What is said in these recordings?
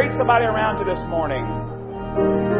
greet somebody around you this morning.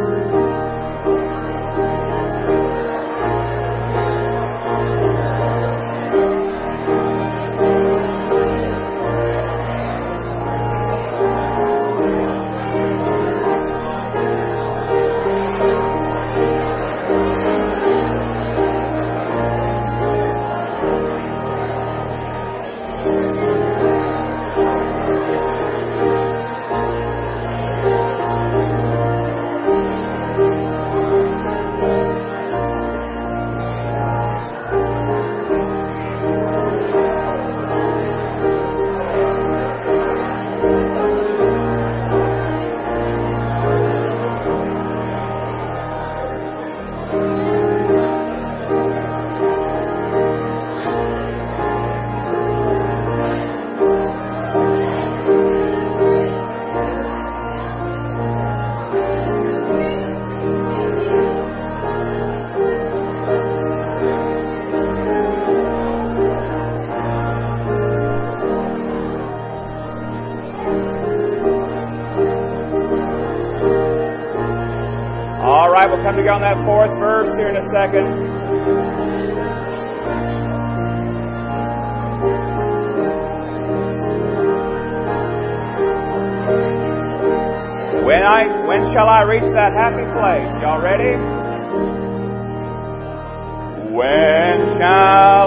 on that fourth verse here in a second. When I when shall I reach that happy place? Y'all ready? When shall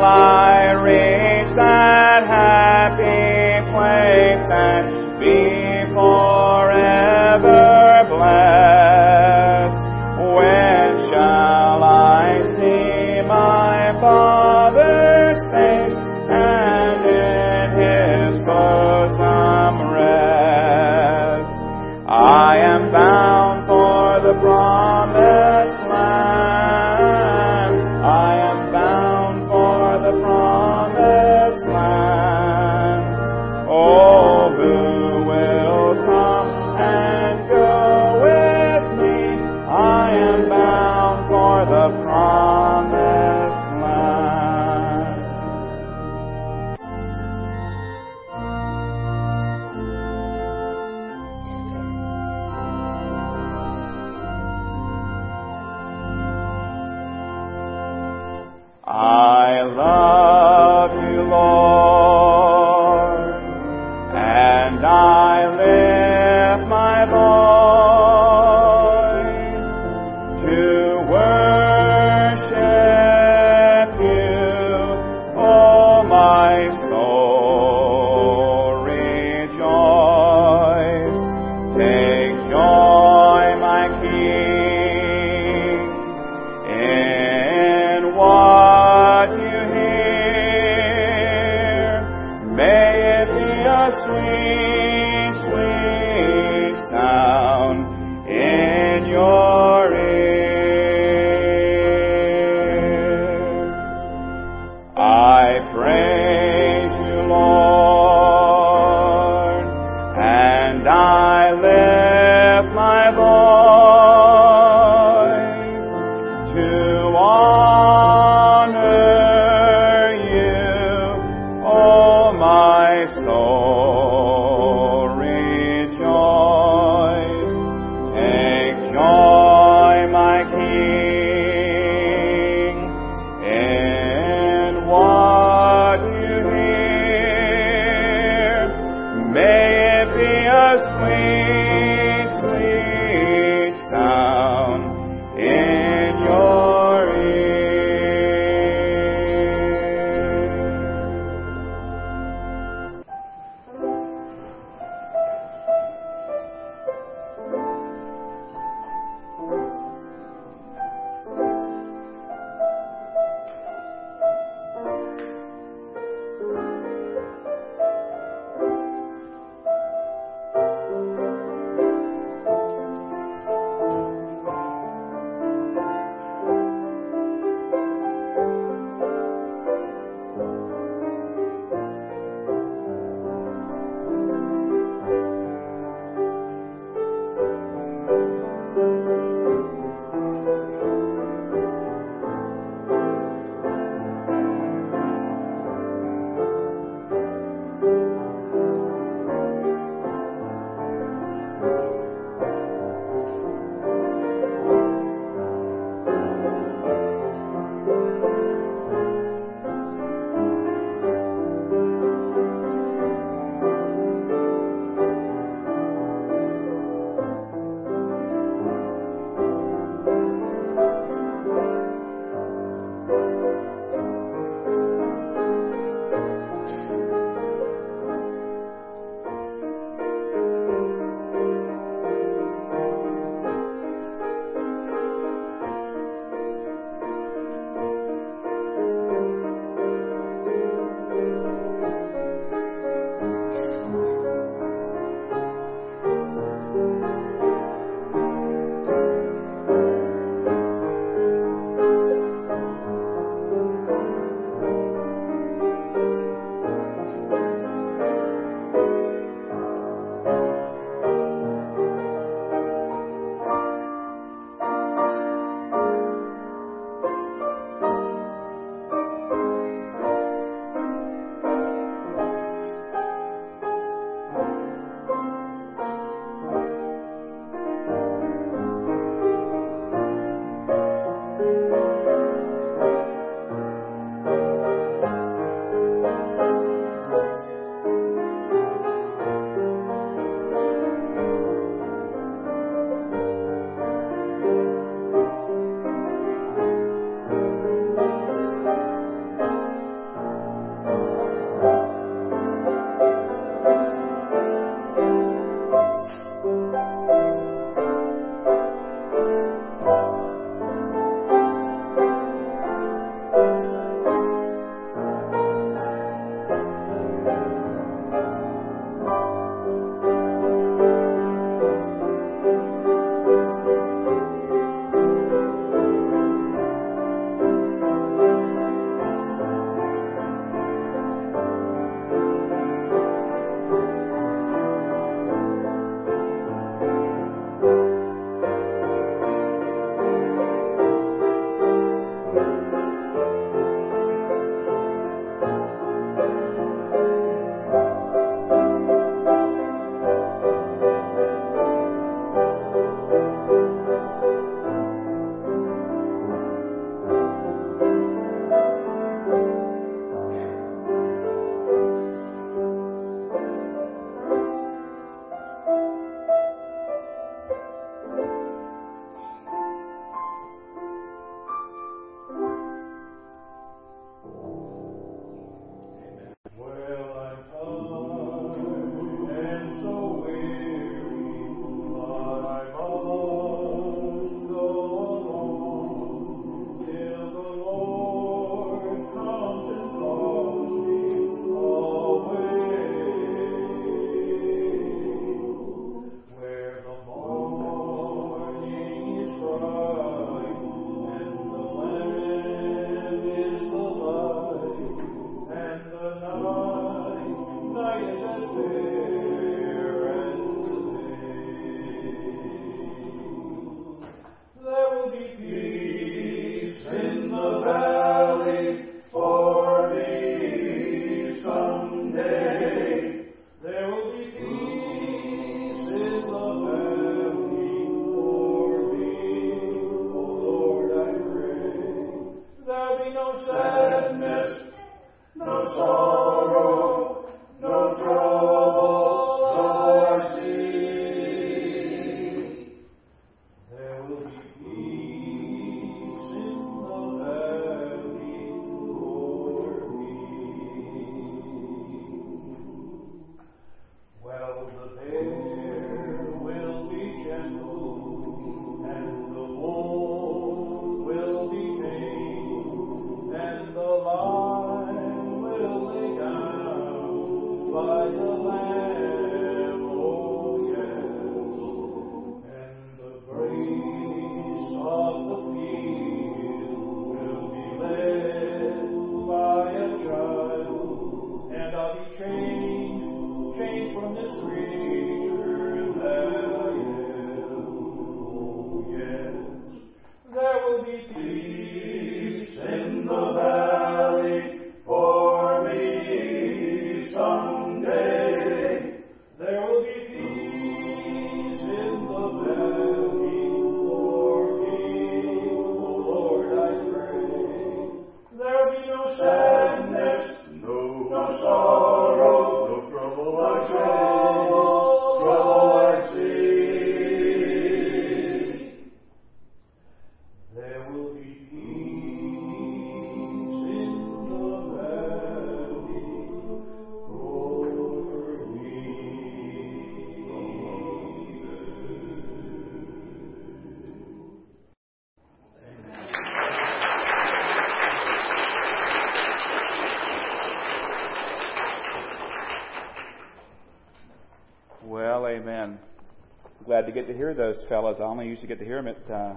get to hear those fellas. I only usually get to hear them at uh,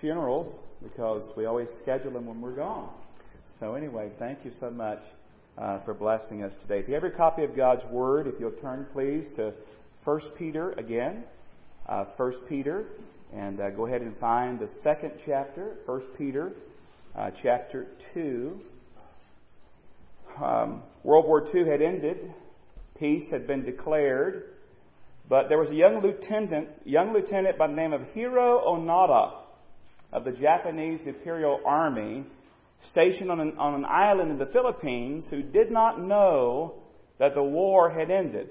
funerals because we always schedule them when we're gone. So anyway, thank you so much uh, for blessing us today. If you have your copy of God's Word, if you'll turn please to 1 Peter again, uh, 1 Peter, and uh, go ahead and find the second chapter, 1 Peter, uh, chapter 2. Um, World War II had ended. Peace had been declared. But there was a young lieutenant, young lieutenant by the name of Hiro Onoda of the Japanese Imperial Army, stationed on an, on an island in the Philippines, who did not know that the war had ended.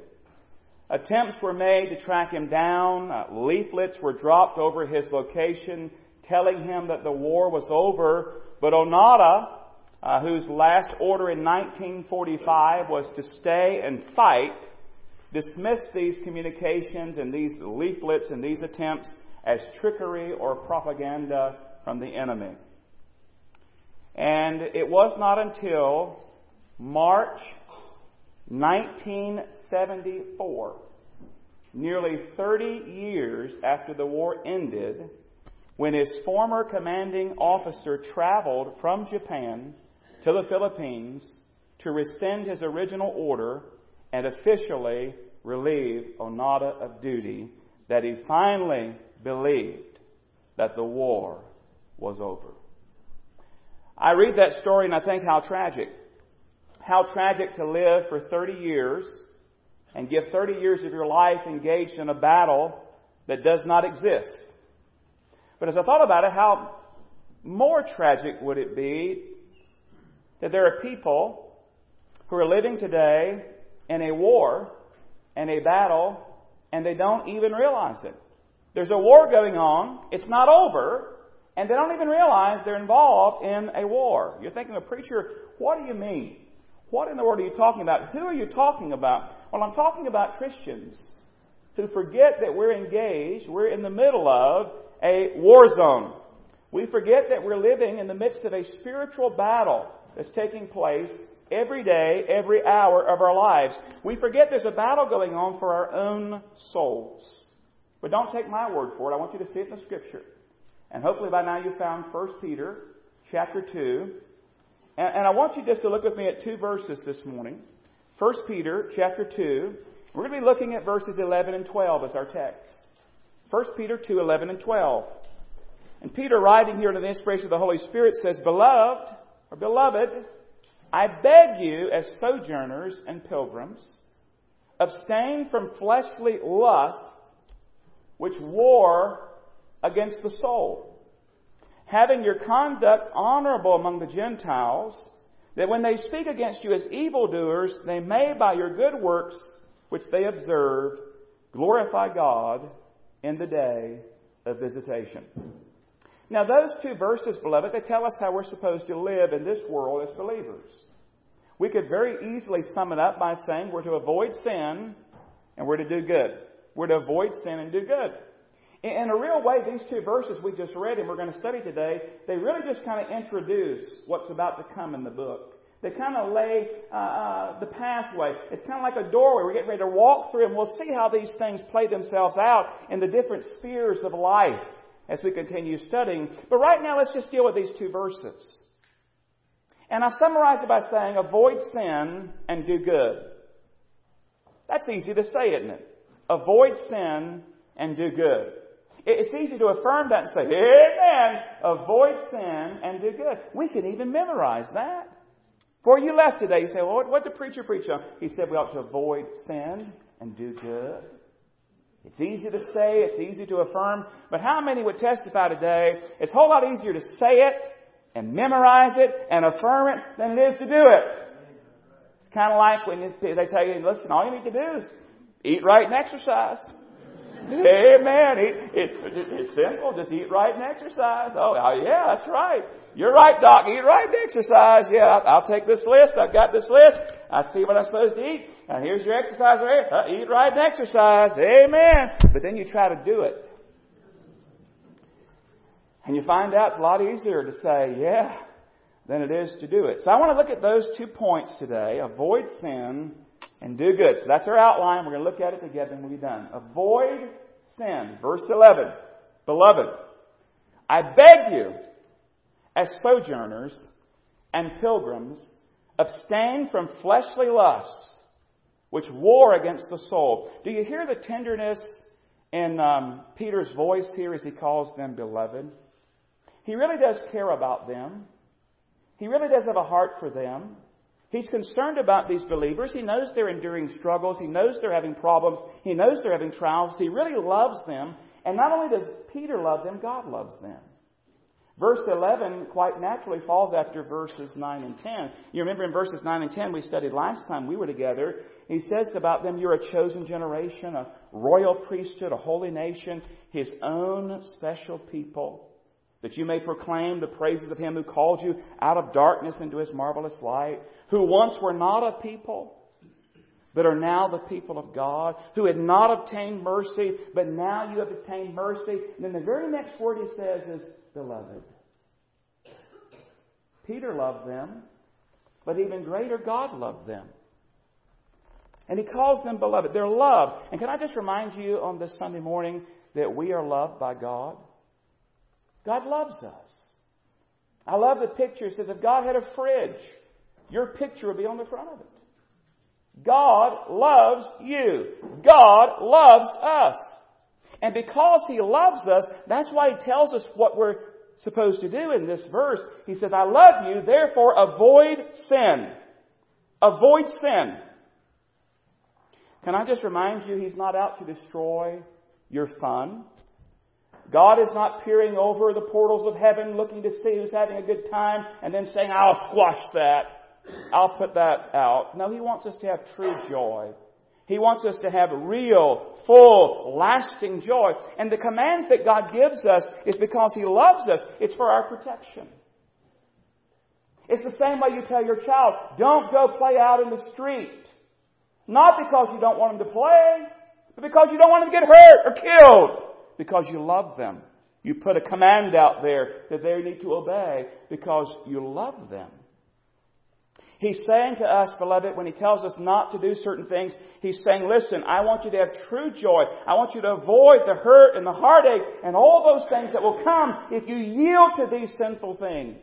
Attempts were made to track him down. Uh, leaflets were dropped over his location telling him that the war was over. But Onoda, uh, whose last order in 1945 was to stay and fight, dismissed these communications and these leaflets and these attempts as trickery or propaganda from the enemy. And it was not until March 1974, nearly 30 years after the war ended, when his former commanding officer traveled from Japan to the Philippines to rescind his original order and officially relieve Onoda of duty that he finally believed that the war was over. I read that story and I think how tragic. How tragic to live for 30 years and give 30 years of your life engaged in a battle that does not exist. But as I thought about it, how more tragic would it be that there are people who are living today in a war and a battle, and they don't even realize it. There's a war going on, it's not over, and they don't even realize they're involved in a war. You're thinking, a preacher, what do you mean? What in the world are you talking about? Who are you talking about? Well, I'm talking about Christians who forget that we're engaged, we're in the middle of a war zone. We forget that we're living in the midst of a spiritual battle that's taking place every day, every hour of our lives. We forget there's a battle going on for our own souls. But don't take my word for it. I want you to see it in the scripture. And hopefully by now you've found 1 Peter chapter 2. And, and I want you just to look with me at two verses this morning. 1 Peter chapter 2. We're going to be looking at verses 11 and 12 as our text. 1 Peter 2, 11 and 12. And Peter, writing here under the inspiration of the Holy Spirit, says, Beloved, or beloved, I beg you, as sojourners and pilgrims, abstain from fleshly lusts which war against the soul, having your conduct honorable among the Gentiles, that when they speak against you as evildoers, they may, by your good works which they observe, glorify God in the day of visitation. Now, those two verses, beloved, they tell us how we're supposed to live in this world as believers. We could very easily sum it up by saying we're to avoid sin and we're to do good. We're to avoid sin and do good. In a real way, these two verses we just read and we're going to study today, they really just kind of introduce what's about to come in the book. They kind of lay uh, uh, the pathway. It's kind of like a doorway. We're getting ready to walk through, and we'll see how these things play themselves out in the different spheres of life as we continue studying. But right now, let's just deal with these two verses. And I summarized it by saying, avoid sin and do good. That's easy to say, isn't it? Avoid sin and do good. It's easy to affirm that and say, Amen. Avoid sin and do good. We can even memorize that. Before you left today, you say, well, what did the preacher preach on? He said we ought to avoid sin and do good. It's easy to say, it's easy to affirm, but how many would testify today? It's a whole lot easier to say it and memorize it and affirm it than it is to do it. It's kind of like when they tell you, listen, all you need to do is eat right and exercise. Amen. It, it, it's simple. Just eat right and exercise. Oh, yeah, that's right. You're right, Doc. Eat right and exercise. Yeah, I'll, take this list. I've got this list. I see what I'm supposed to eat. And here's your exercise right here. Uh, eat right and exercise. Amen. But then you try to do it. And you find out it's a lot easier to say, yeah, than it is to do it. So I want to look at those two points today. Avoid sin and do good. So that's our outline. We're going to look at it together and we'll be done. Avoid sin. Verse 11. Beloved, I beg you, as sojourners and pilgrims, abstain from fleshly lusts, which war against the soul. Do you hear the tenderness in um, Peter's voice here as he calls them beloved? He really does care about them. He really does have a heart for them. He's concerned about these believers. He knows they're enduring struggles. He knows they're having problems. He knows they're having trials. He really loves them. And not only does Peter love them, God loves them. Verse 11 quite naturally falls after verses 9 and 10. You remember in verses 9 and 10 we studied last time we were together. He says about them, You're a chosen generation, a royal priesthood, a holy nation, His own special people that you may proclaim the praises of him who called you out of darkness into his marvelous light, who once were not a people, but are now the people of God, who had not obtained mercy, but now you have obtained mercy. And then the very next word he says is, beloved. Peter loved them, but even greater, God loved them. And he calls them beloved. They're loved. And can I just remind you on this Sunday morning that we are loved by God? God loves us. I love the picture. It says if God had a fridge, your picture would be on the front of it. God loves you. God loves us. And because He loves us, that's why He tells us what we're supposed to do in this verse. He says, I love you, therefore avoid sin. Avoid sin. Can I just remind you, He's not out to destroy your fun. God is not peering over the portals of heaven looking to see who's having a good time and then saying, I'll squash that. I'll put that out. No, He wants us to have true joy. He wants us to have real, full, lasting joy. And the commands that God gives us is because He loves us. It's for our protection. It's the same way you tell your child, don't go play out in the street. Not because you don't want them to play, but because you don't want them to get hurt or killed because you love them. You put a command out there that they need to obey because you love them. He's saying to us, beloved, when he tells us not to do certain things, he's saying, listen, I want you to have true joy. I want you to avoid the hurt and the heartache and all those things that will come if you yield to these sinful things.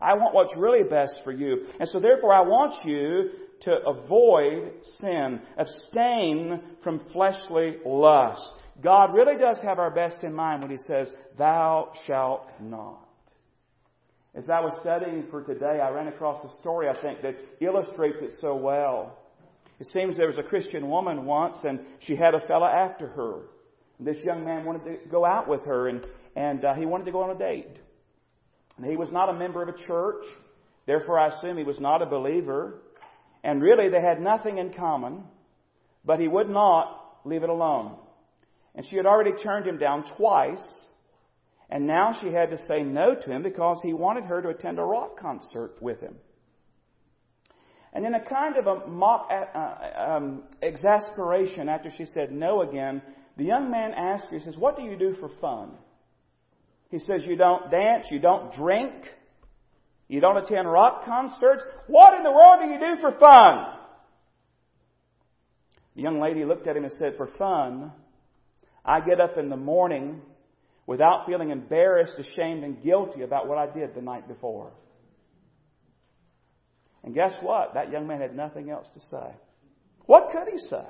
I want what's really best for you. And so therefore I want you to avoid sin. Abstain from fleshly lust. God really does have our best in mind when He says, Thou shalt not. As I was studying for today, I ran across a story I think that illustrates it so well. It seems there was a Christian woman once, and she had a fella after her. This young man wanted to go out with her, and, and uh, he wanted to go on a date. And he was not a member of a church, therefore I assume he was not a believer. And really, they had nothing in common, but he would not leave it alone. And she had already turned him down twice. And now she had to say no to him because he wanted her to attend a rock concert with him. And in a kind of a mock uh, uh, um, exasperation after she said no again, the young man asked her, he says, What do you do for fun? He says, You don't dance, you don't drink, you don't attend rock concerts. What in the world do you do for fun? The young lady looked at him and said, For fun, I get up in the morning without feeling embarrassed, ashamed, and guilty about what I did the night before. And guess what? That young man had nothing else to say. What could he say?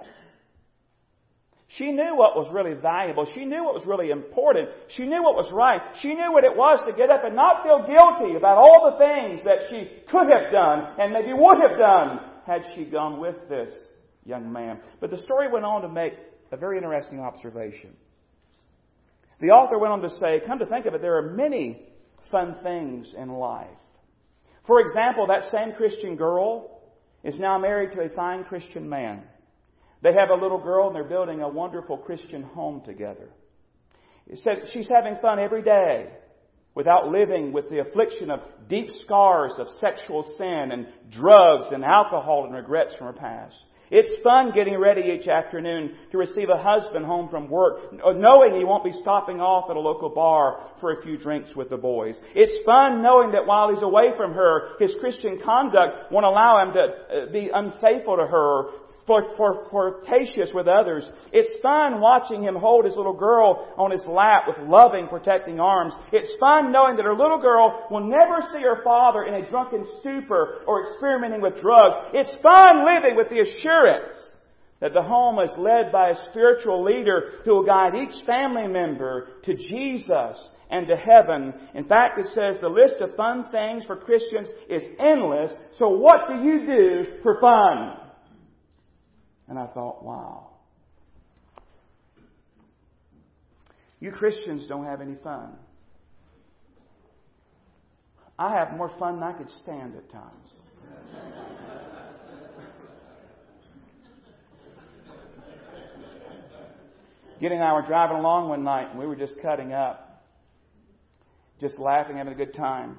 She knew what was really valuable. She knew what was really important. She knew what was right. She knew what it was to get up and not feel guilty about all the things that she could have done and maybe would have done had she gone with this young man. But the story went on to make a very interesting observation. The author went on to say, come to think of it, there are many fun things in life. For example, that same Christian girl is now married to a fine Christian man. They have a little girl and they're building a wonderful Christian home together. He said she's having fun every day without living with the affliction of deep scars of sexual sin and drugs and alcohol and regrets from her past. It's fun getting ready each afternoon to receive a husband home from work, knowing he won't be stopping off at a local bar for a few drinks with the boys. It's fun knowing that while he's away from her, his Christian conduct won't allow him to uh, be unfaithful to her flirtatious with others. It's fun watching him hold his little girl on his lap with loving, protecting arms. It's fun knowing that her little girl will never see her father in a drunken stupor or experimenting with drugs. It's fun living with the assurance that the home is led by a spiritual leader who will guide each family member to Jesus and to heaven. In fact, it says the list of fun things for Christians is endless. So what do you do for fun? And I thought, wow. You Christians don't have any fun. I have more fun than I could stand at times. Getting and I were driving along one night and we were just cutting up, just laughing, having a good time.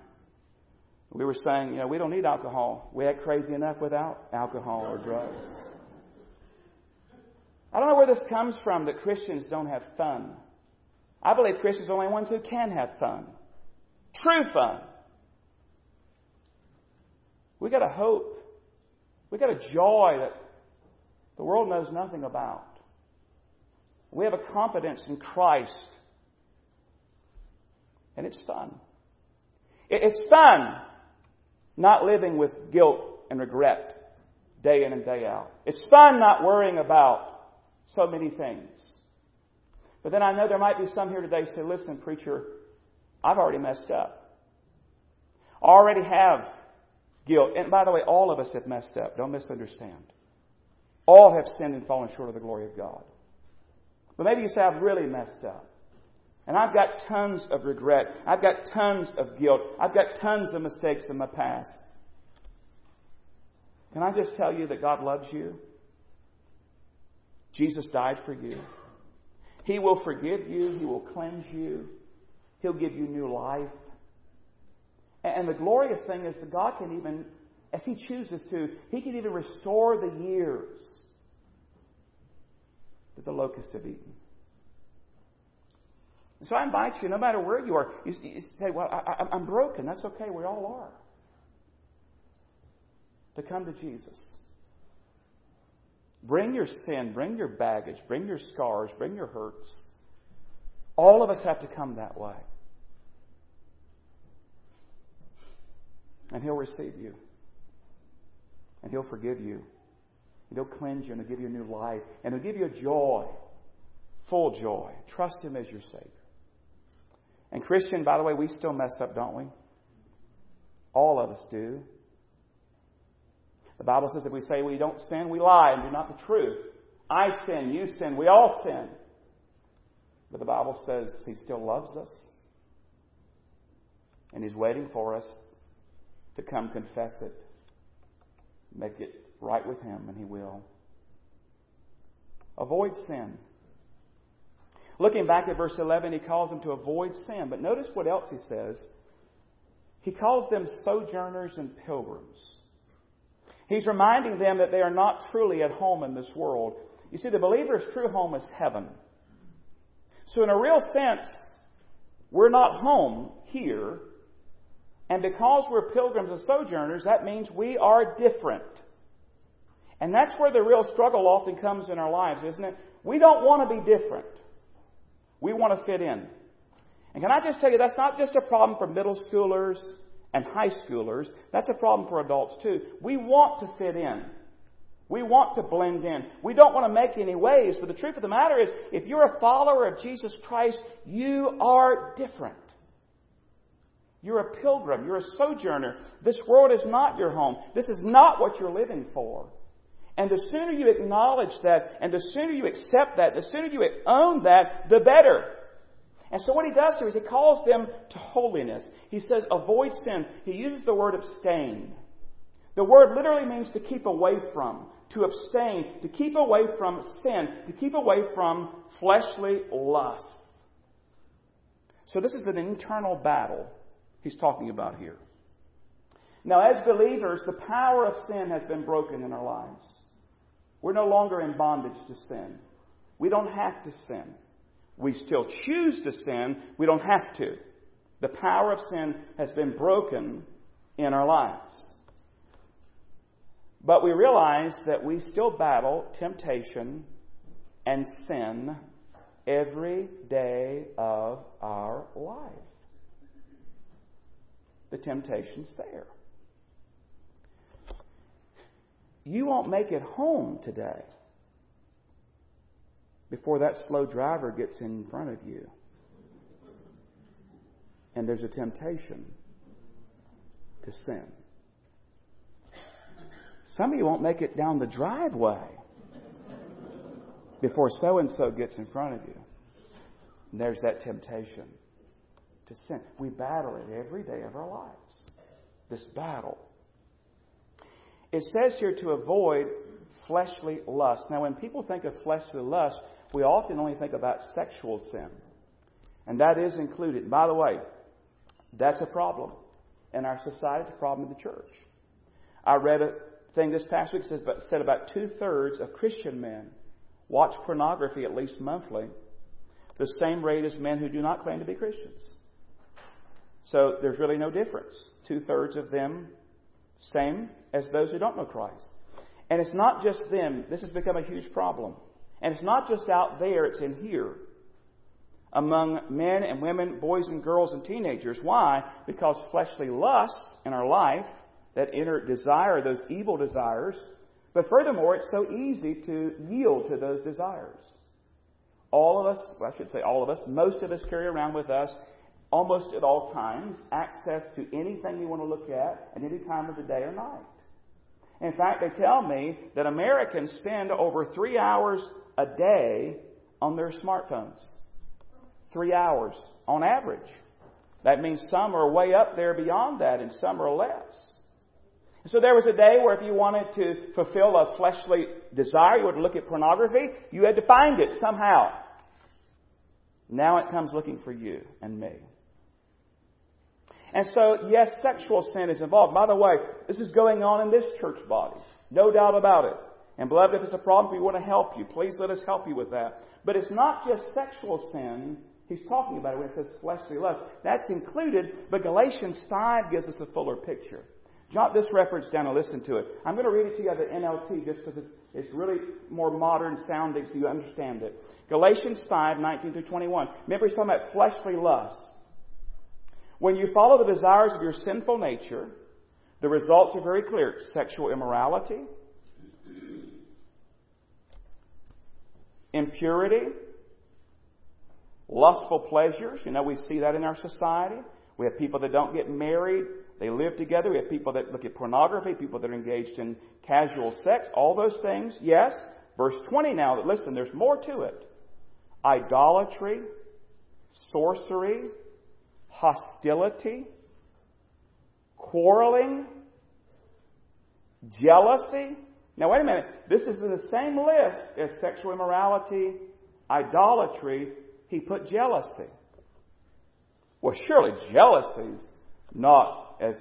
We were saying, you know, we don't need alcohol. We act crazy enough without alcohol or drugs. I don't know where this comes from that Christians don't have fun. I believe Christians are the only ones who can have fun. True fun. We got a hope. We got a joy that the world knows nothing about. We have a confidence in Christ. And it's fun. It's fun not living with guilt and regret day in and day out. It's fun not worrying about so many things. But then I know there might be some here today say, listen, preacher, I've already messed up. I already have guilt. And by the way, all of us have messed up. Don't misunderstand. All have sinned and fallen short of the glory of God. But maybe you say, I've really messed up. And I've got tons of regret. I've got tons of guilt. I've got tons of mistakes in my past. Can I just tell you that God loves you? Jesus died for you. He will forgive you. He will cleanse you. He'll give you new life. And the glorious thing is that God can even, as He chooses to, He can even restore the years that the locusts have eaten. So I invite you, no matter where you are, you, say, Well, I, I'm broken. That's okay. We all are. To come to Jesus. Bring your sin, bring your baggage, bring your scars, bring your hurts. All of us have to come that way. And He'll receive you. And He'll forgive you. And He'll cleanse you and He'll give you a new life. And He'll give you a joy, full joy. Trust Him as your Savior. And Christian, by the way, we still mess up, don't we? All of us do. The Bible says if we say we don't sin, we lie and do not the truth. I sin, you sin, we all sin. But the Bible says He still loves us. And He's waiting for us to come confess it, make it right with Him, and He will. Avoid sin. Looking back at verse 11, he calls them to avoid sin. But notice what else he says. He calls them sojourners and pilgrims. He's reminding them that they are not truly at home in this world. You see, the believer's true home is heaven. So, in a real sense, we're not home here. And because we're pilgrims and sojourners, that means we are different. And that's where the real struggle often comes in our lives, isn't it? We don't want to be different. We want to fit in. And can I just tell you, that's not just a problem for middle schoolers and high schoolers. That's a problem for adults too. We want to fit in. We want to blend in. We don't want to make any waves, but the truth of the matter is, if you're a follower of Jesus Christ, you are different. You're a pilgrim. You're a sojourner. This world is not your home. This is not what you're living for. And the sooner you acknowledge that, and the sooner you accept that, the sooner you own that, the better. And so what he does here is he calls them to holiness. He says, avoid sin. He uses the word abstain. The word literally means to keep away from, to abstain, to keep away from sin, to keep away from fleshly lust. So this is an internal battle he's talking about here. Now, as believers, the power of sin has been broken in our lives. We're no longer in bondage to sin. We don't have to sin. We still choose to sin. We don't have to. The power of sin has been broken in our lives. But we realize that we still battle temptation and sin every day of our life. The temptation's there. You won't make it home today before that slow driver gets in front of you. And there's a temptation to sin. Some of you won't make it down the driveway before so and so gets in front of you. And there's that temptation to sin. We battle it every day of our lives. This battle. It says here to avoid fleshly lust. Now, when people think of fleshly lust, we often only think about sexual sin. And that is included. By the way, that's a problem in our society. It's a problem in the church. I read a thing this past week that said about two thirds of Christian men watch pornography at least monthly, the same rate as men who do not claim to be Christians. So there's really no difference. Two thirds of them, same as those who don't know Christ. And it's not just them. This has become a huge problem. And it's not just out there, it's in here. Among men and women, boys and girls and teenagers. Why? Because fleshly lusts in our life that inner desire, those evil desires. But furthermore, it's so easy to yield to those desires. All of us, well, I should say all of us, most of us carry around with us almost at all times access to anything you want to look at at any time of the day or night. In fact, they tell me that Americans spend over three hours a day on their smartphones. Three hours on average. That means some are way up there beyond that and some are less. So there was a day where if you wanted to fulfill a fleshly desire, you would look at pornography, you had to find it somehow. Now it comes looking for you and me. And so, yes, sexual sin is involved. By the way, this is going on in this church body. No doubt about it. And beloved, if it's a problem, we want to help you. Please let us help you with that. But it's not just sexual sin he's talking about it when it says fleshly lust. That's included, but Galatians 5 gives us a fuller picture. Jot this reference down and listen to it. I'm going to read it to you of the NLT just because it's, it's really more modern sounding so you understand it. Galatians 5, 19 through 21. Remember, he's talking about fleshly lust. When you follow the desires of your sinful nature, the results are very clear sexual immorality, impurity, lustful pleasures. You know, we see that in our society. We have people that don't get married, they live together. We have people that look at pornography, people that are engaged in casual sex, all those things, yes. Verse 20 now, that listen, there's more to it. Idolatry, sorcery, hostility, quarreling, jealousy. Now, wait a minute. This is in the same list as sexual immorality, idolatry. He put jealousy. Well, surely jealousy is not as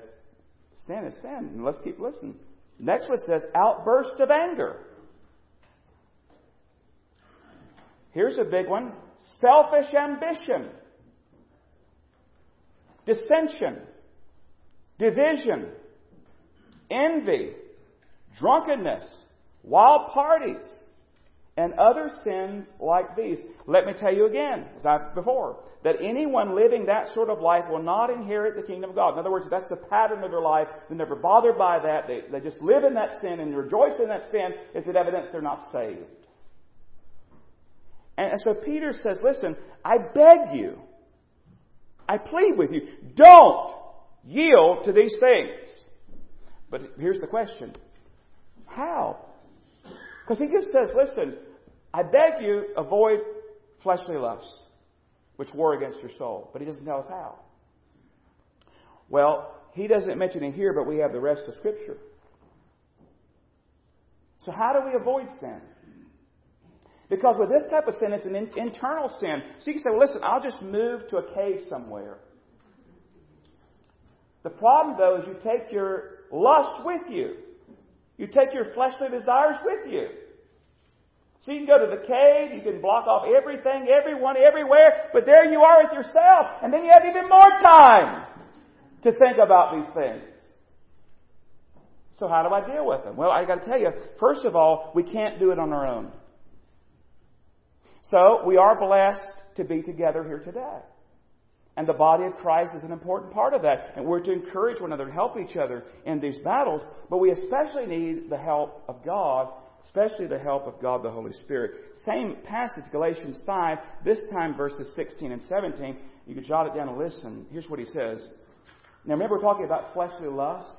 sin as sin. Let's keep listening. Next one says outburst of anger. Here's a big one selfish ambition dissension, division, envy, drunkenness, wild parties, and other sins like these. Let me tell you again, as I before, that anyone living that sort of life will not inherit the kingdom of God. In other words, that's the pattern of their life. They're never bothered by that. They, they just live in that sin and rejoice in that sin. It's an evidence they're not saved. And so Peter says, listen, I beg you, I plead with you, don't yield to these things. But here's the question How? Because he just says, listen, I beg you, avoid fleshly lusts, which war against your soul. But he doesn't tell us how. Well, he doesn't mention it here, but we have the rest of Scripture. So how do we avoid sin? Because with this type of sin, it's an in- internal sin. So you can say, well, listen, I'll just move to a cave somewhere. The problem, though, is you take your lust with you. You take your fleshly desires with you. So you can go to the cave, you can block off everything, everyone, everywhere, but there you are with yourself, and then you have even more time to think about these things. So how do I deal with them? Well, I got to tell you, first of all, we can't do it on our own. So we are blessed to be together here today. And the body of Christ is an important part of that. And we're to encourage one another, and help each other in these battles. But we especially need the help of God, especially the help of God the Holy Spirit. Same passage, Galatians 5, this time verses 16 and 17. You can jot it down and listen. Here's what he says. Now remember we're talking about fleshly lust,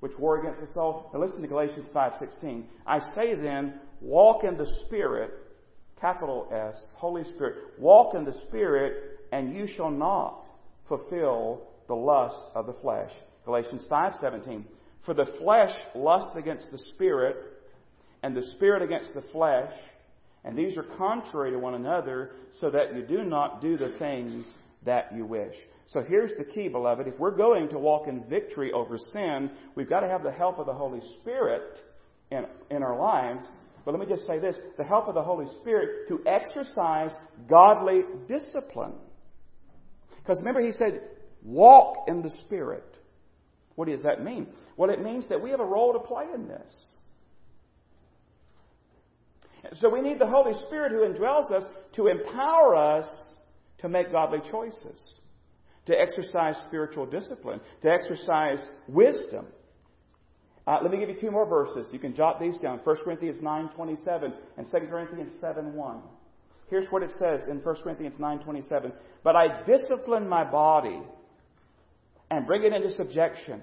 which war against the soul. Now listen to Galatians 5:16. I say then, walk in the Spirit, capital S, Holy Spirit. Walk in the Spirit, and you shall not fulfill the lust of the flesh. Galatians 5:17. For the flesh lusts against the spirit, and the spirit against the flesh, and these are contrary to one another, so that you do not do the things that you wish. So here's the key, beloved. If we're going to walk in victory over sin, we've got to have the help of the Holy Spirit in, in our lives. But let me just say this the help of the Holy Spirit to exercise godly discipline. Because remember, he said, walk in the Spirit. What does that mean? Well, it means that we have a role to play in this. So we need the Holy Spirit who indwells us to empower us to make godly choices, to exercise spiritual discipline, to exercise wisdom. Uh, let me give you two more verses. You can jot these down. 1 Corinthians 9.27 and 2 Corinthians 7.1. Here's what it says in 1 Corinthians 9.27. But I discipline my body and bring it into subjection,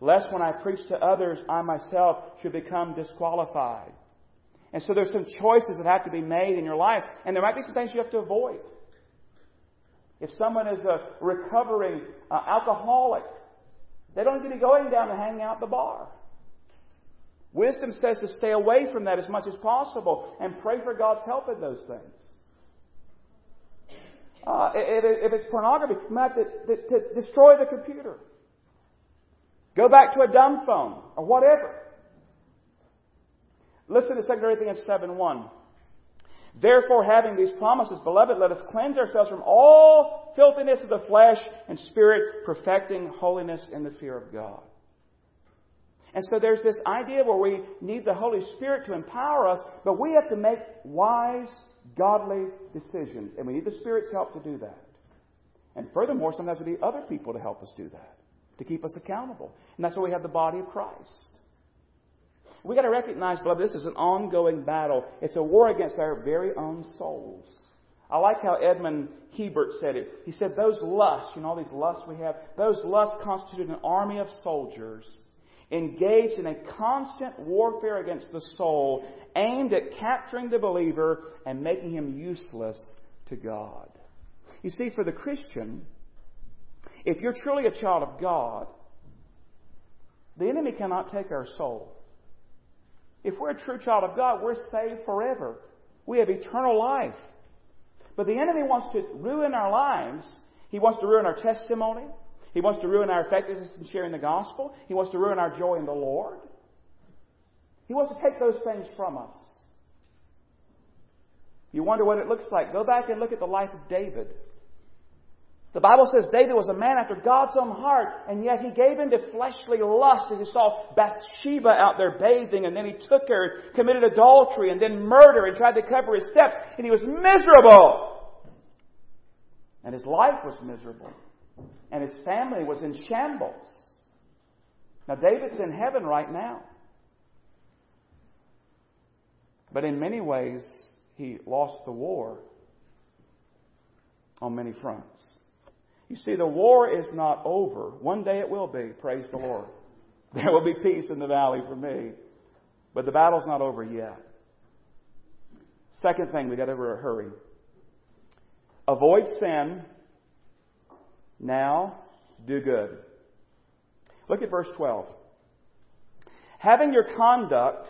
lest when I preach to others, I myself should become disqualified. And so there's some choices that have to be made in your life, and there might be some things you have to avoid. If someone is a recovering uh, alcoholic, they don't need to be going down and hang out the bar. Wisdom says to stay away from that as much as possible and pray for God's help in those things. Uh, if, it's pornography, you might have to, to, to destroy the computer. Go back to a dumb phone or whatever. Listen to 2 Corinthians 7 1. Therefore, having these promises, beloved, let us cleanse ourselves from all filthiness of the flesh and spirit, perfecting holiness in the fear of God. And so there's this idea where we need the Holy Spirit to empower us, but we have to make wise, godly decisions. And we need the Spirit's help to do that. And furthermore, sometimes we need other people to help us do that, to keep us accountable. And that's why we have the body of Christ. We got to recognize, beloved, this is an ongoing battle. It's a war against our very own souls. I like how Edmond Hiebert said it. He said, Those lusts, you know, all these lusts we have, those lusts constitute an army of soldiers engaged in a constant warfare against the soul, aimed at capturing the believer and making him useless to God. You see, for the Christian, if you're truly a child of God, the enemy cannot take our soul. If we're a true child of God, we're saved forever. We have eternal life. But the enemy wants to ruin our lives. He wants to ruin our testimony. He wants to ruin our effectiveness in sharing the gospel. He wants to ruin our joy in the Lord. He wants to take those things from us. You wonder what it looks like. Go back and look at the life of David. The Bible says David was a man after God's own heart, and yet he gave into fleshly lust as he saw Bathsheba out there bathing, and then he took her, committed adultery, and then murder, and tried to cover his steps, and he was miserable. And his life was miserable. And his family was in shambles. Now, David's in heaven right now. But in many ways, he lost the war on many fronts. You see, the war is not over. One day it will be, praise the Lord. There will be peace in the valley for me. But the battle's not over yet. Second thing, we got to hurry. Avoid sin. Now do good. Look at verse 12. Having your conduct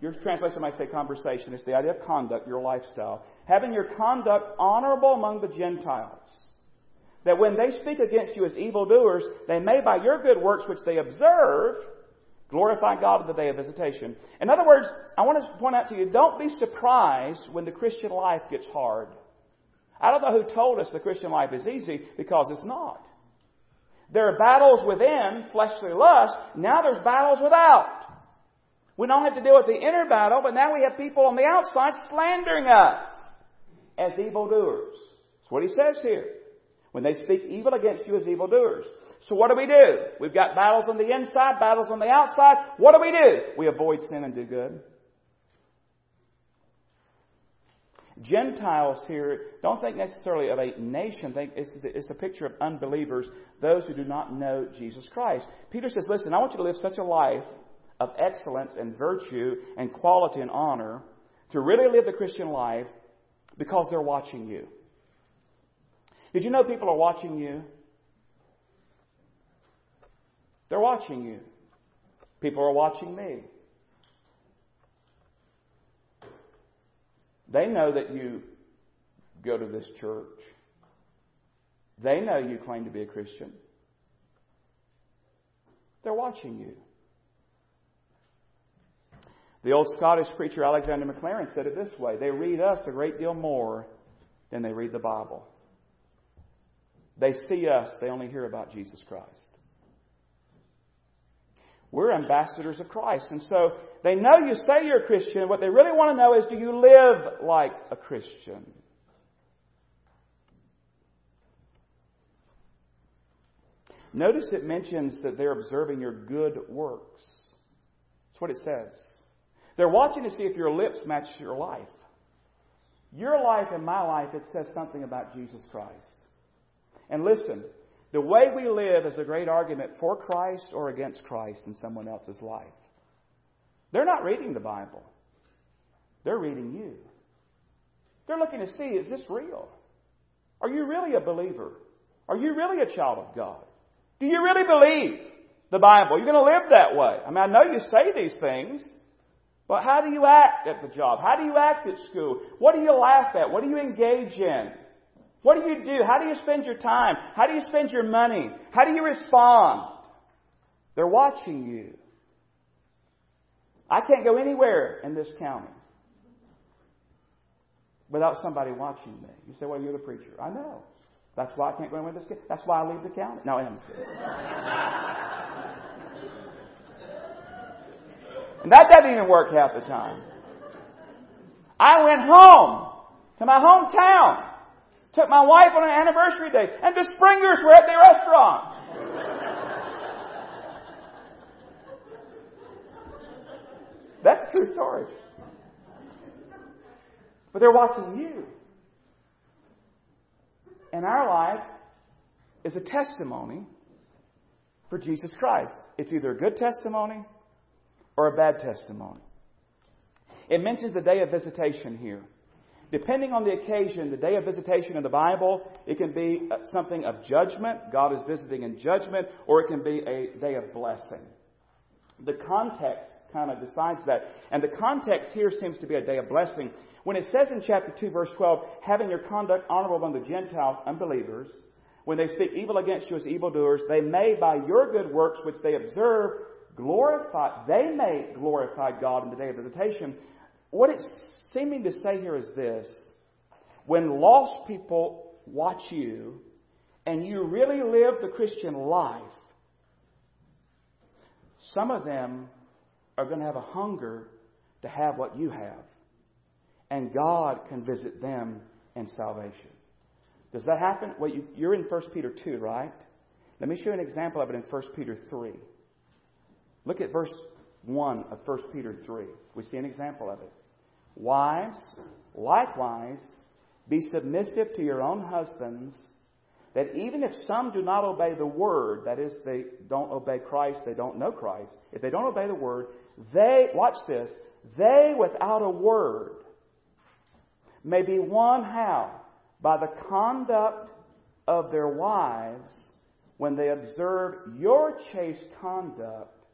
Your translation might say conversation. It's the idea of conduct, your lifestyle. Having your conduct honorable among the Gentiles. That when they speak against you as evildoers, they may by your good works which they observe glorify God in the day of visitation. In other words, I want to point out to you, don't be surprised when the Christian life gets hard. I don't know who told us the Christian life is easy because it's not. There are battles within, fleshly lust. Now there's battles without. We don't have to deal with the inner battle, but now we have people on the outside slandering us as evildoers. That's what he says here. When they speak evil against you as evildoers. So what do we do? We've got battles on the inside, battles on the outside. What do we do? We avoid sin and do good. Gentiles here, don't think necessarily of a nation. Think it's, it's a picture of unbelievers, those who do not know Jesus Christ. Peter says, listen, I want you to live such a life of excellence and virtue and quality and honor to really live the Christian life because they're watching you. Did you know people are watching you? They're watching you. People are watching me. They know that you go to this church. They know you claim to be a Christian. They're watching you. The old Scottish preacher Alexander Maclaren said it this way They read us a great deal more than they read the Bible. They see us, they only hear about Jesus Christ. We're ambassadors of Christ. And so they know you say you're a Christian. What they really want to know is do you live like a Christian? Notice it mentions that they're observing your good works. That's what it says. They're watching to see if your lips match your life. Your life and my life, it says something about Jesus Christ. And listen, the way we live is a great argument for Christ or against Christ in someone else's life. They're not reading the Bible, they're reading you. They're looking to see is this real? Are you really a believer? Are you really a child of God? Do you really believe the Bible? You're going to live that way. I mean, I know you say these things. But how do you act at the job? How do you act at school? What do you laugh at? What do you engage in? What do you do? How do you spend your time? How do you spend your money? How do you respond? They're watching you. I can't go anywhere in this county without somebody watching me. You say, well, you're the preacher. I know. That's why I can't go anywhere in this county. That's why I leave the county. No, I'm kidding. And that doesn't even work half the time. I went home to my hometown, took my wife on an anniversary date, and the Springers were at the restaurant. That's a true story. But they're watching you. And our life is a testimony for Jesus Christ. It's either a good testimony or a bad testimony. It mentions the day of visitation here. Depending on the occasion, the day of visitation in the Bible, it can be uh, something of judgment. God is visiting in judgment, or it can be a day of blessing. The context kind of decides that. And the context here seems to be a day of blessing. When it says in chapter 2, verse 12, having your conduct honorable among the Gentiles, unbelievers, when they speak evil against you as evildoers, they may by your good works which they observe glorify, they may glorify God in the day of visitation. What it's seeming to say here is this. When lost people watch you and you really live the Christian life, some of them are going to have a hunger to have what you have. And God can visit them in salvation. Does that happen? Well, you, are in 1 Peter 2, right? Let me show you an example of it in 1 Peter 3. Look at verse 1 of 1 Peter 3. We see an example of it. Wives, likewise, be submissive to your own husbands, that even if some do not obey the word, that is, they don't obey Christ, they don't know Christ, if they don't obey the word, they, watch this, they without a word may be won how? By the conduct of their wives when they observe your chaste conduct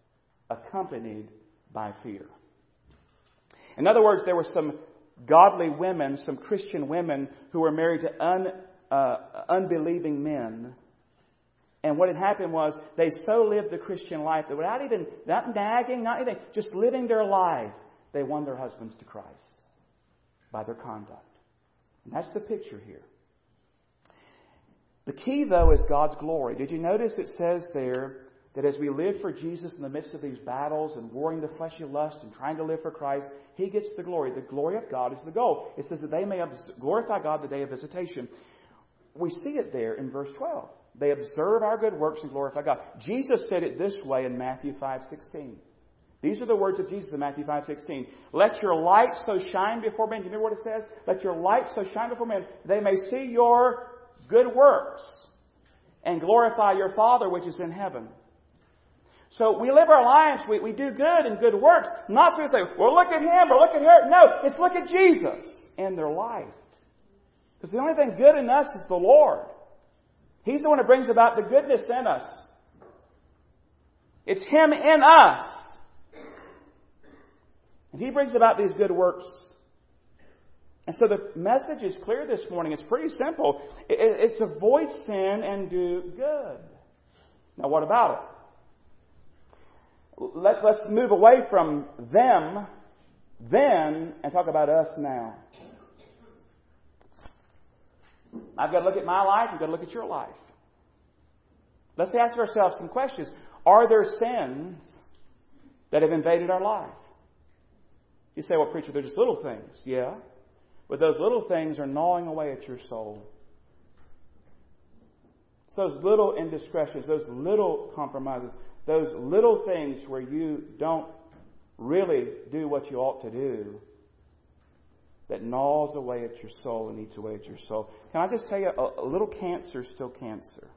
accompanied by fear. In other words, there were some godly women, some Christian women who were married to un, uh, unbelieving men. And what had happened was they so lived the Christian life that without even, not nagging, not anything, just living their life, they won their husbands to Christ by their conduct. And that's the picture here. The key, though, is God's glory. Did you notice it says there that as we live for Jesus in the midst of these battles and warring the fleshy lust and trying to live for Christ, He gets the glory. The glory of God is the goal. It says that they may glorify God the day of visitation. We see it there in verse 12. They observe our good works and glorify God. Jesus said it this way in Matthew 5:16. These are the words of Jesus in Matthew 5:16. Let your light so shine before men. You remember what it says? Let your light so shine before men, they may see your good works and glorify your Father which is in heaven. So we live our lives, we, we do good and good works, not so we say, well, look at him or look at her. No, it's look at Jesus and their life. Because the only thing good in us is the Lord. He's the one that brings about the goodness in us. It's Him in us. And He brings about these good works. And so the message is clear this morning. It's pretty simple. It's avoid sin and do good. Now, what about it? Let, us move away from them then and talk about us now. I've got to look at my life, you've got to look at your life. Let's ask ourselves some questions. Are there sins that have invaded our life? You say, well, preacher, they're just little things. Yeah. But those little things are gnawing away at your soul. It's those little indiscretions, those little compromises, those little things where you don't really do what you ought to do that gnaws away at your soul and eats away at your soul. Can I just tell you, a, little cancer is still cancer.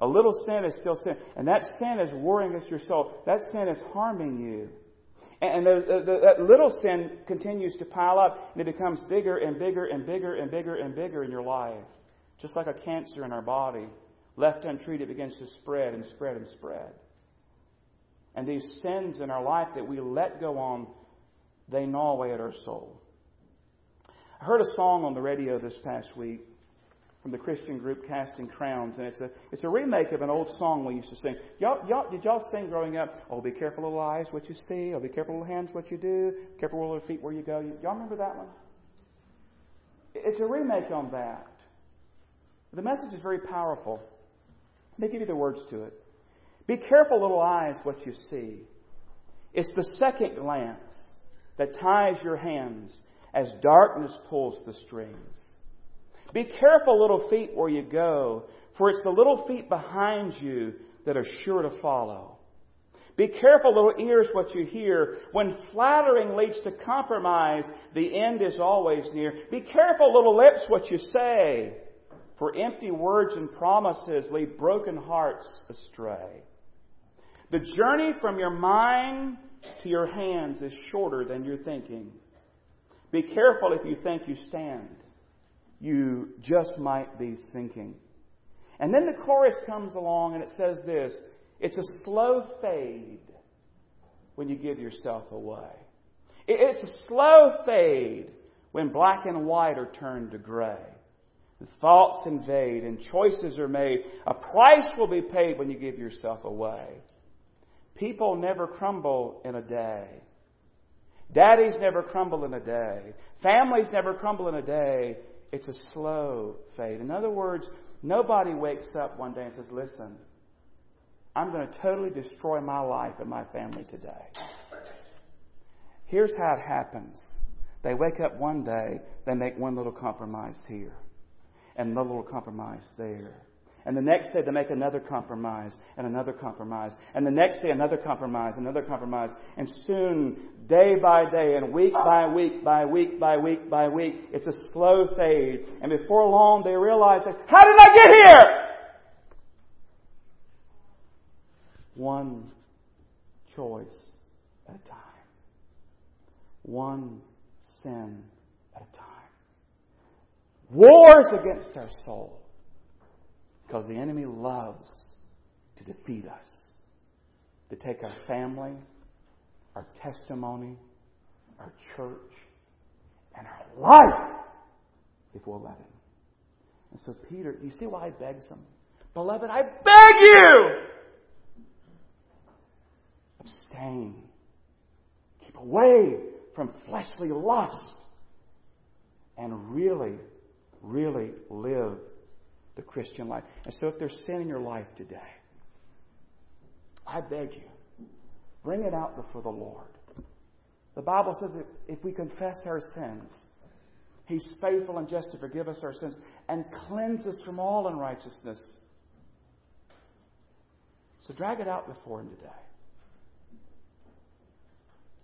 A little sin is still sin. And that sin is worrying against your soul. That sin is harming you. And the, uh, the, that little sin continues to pile up, and it becomes bigger and bigger and bigger and bigger and bigger in your life. Just like a cancer in our body. Left untreated, begins to spread and spread and spread. And these sins in our life that we let go on they gnaw away at our soul. I heard a song on the radio this past week from the Christian group Casting Crowns, and it's a it's a remake of an old song we used to sing. Y'all, y'all did y'all sing growing up? Oh, be careful, little eyes, what you see. Oh, be careful, little hands, what you do. Be careful, little feet, where you go. Y'all remember that one? It's a remake on that. The message is very powerful. Me give you the words to it. Be careful, little eyes, what you see. It's the second glance that ties your hands as darkness pulls the strings. Be careful, little feet, where you go, for it's the little feet behind you that are sure to follow. Be careful, little ears, what you hear. When flattering leads to compromise, the end is always near. Be careful, little lips, what you say, for empty words and promises lead broken hearts astray. The journey from your mind to your hands is shorter than you're thinking. Be careful if you think you stand. You just might be sinking. And then the chorus comes along and it says this it's a slow fade when you give yourself away. It's a slow fade when black and white are turned to gray. Thoughts invade and choices are made. A price will be paid when you give yourself away. People never crumble in a day. Daddies never crumble in a day. Families never crumble in a day. It's a slow fade. In other words, nobody wakes up one day and says, Listen, I'm going to totally destroy my life and my family today. Here's how it happens. They wake up one day, they make one little compromise here, and another little compromise there. And the next day they make another compromise and another compromise. And the next day another compromise, another compromise. And soon, day by day and week by week by week by week by week, it's a slow fade. And before long they realize, that, how did I get here? One choice at a time. One sin a. Wars against our soul. Because the enemy loves to defeat us, to take our family, our testimony, our church, and our life if we'll let Him. And so, Peter, you see why he begs them? Beloved, I beg you! Abstain. Keep away from fleshly lust. And really, really live the Christian life. And so, if there's sin in your life today, I beg you, bring it out before the Lord. The Bible says that if we confess our sins, He's faithful and just to forgive us our sins and cleanse us from all unrighteousness. So drag it out before Him today.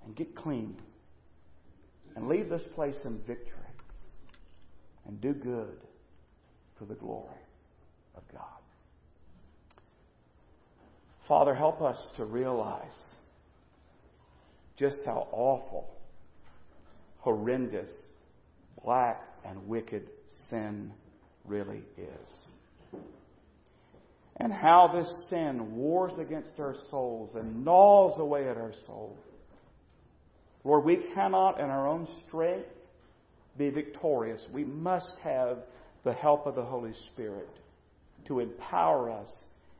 And get clean. And leave this place in victory. And do good for the glory of God. Father, help us to realize just how awful, horrendous, black, and wicked sin really is. And how this sin wars against our souls and gnaws away at our soul. Lord, we cannot in our own strength be victorious. We must have the help of the Holy Spirit to empower us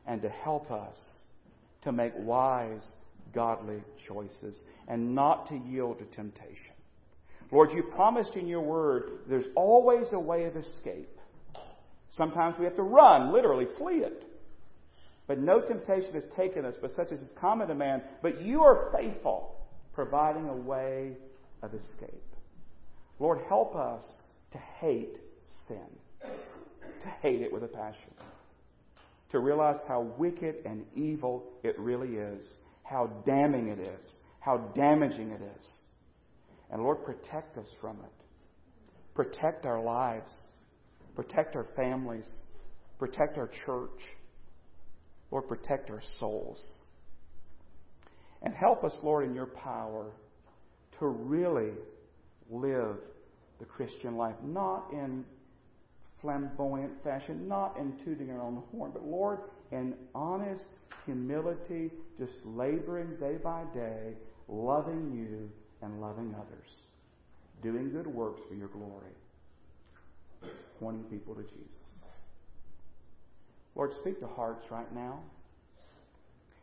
and to help us to make wise, godly choices and not to yield to temptation. Lord, you promised in your word there's always a way of escape. Sometimes we have to run, literally flee it. But no temptation has taken us, but such as is common to man. But you are faithful, providing a way of escape. Lord, help us to hate sin, to hate it with a passion, to realize how wicked and evil it really is, how damning it is, how damaging it is. And Lord, protect us from it. Protect our lives. Protect our families. Protect our church. Lord, protect our souls. And help us, Lord, in your power to really live the Christian life, not in flamboyant fashion, not in tooting our own horn, but Lord, in honest humility, just laboring day by day, loving you and loving others, doing good works for your glory, pointing people to Jesus. Lord, speak to hearts right now.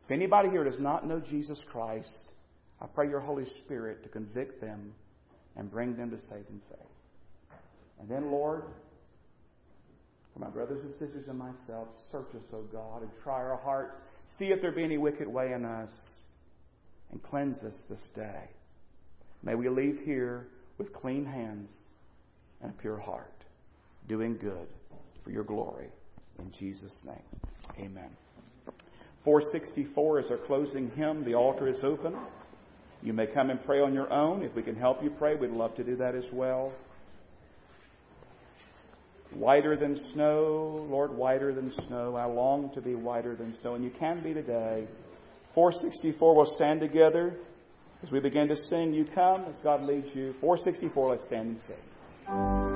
If anybody here does not know Jesus Christ, I pray your Holy Spirit to convict them and bring them to saving faith. And then, Lord, for my brothers and sisters and myself, search us, O God, and try our hearts. See if there be any wicked way in us, and cleanse us this day. May we leave here with clean hands and a pure heart, doing good for your glory. In Jesus' name, amen. 464 is our closing hymn. The altar is open. You may come and pray on your own. If we can help you pray, we'd love to do that as well. Whiter than snow, Lord, whiter than snow. I long to be whiter than snow, and you can be today. 464 will stand together. As we begin to sing, you come as God leads you. 464, let's stand and sing.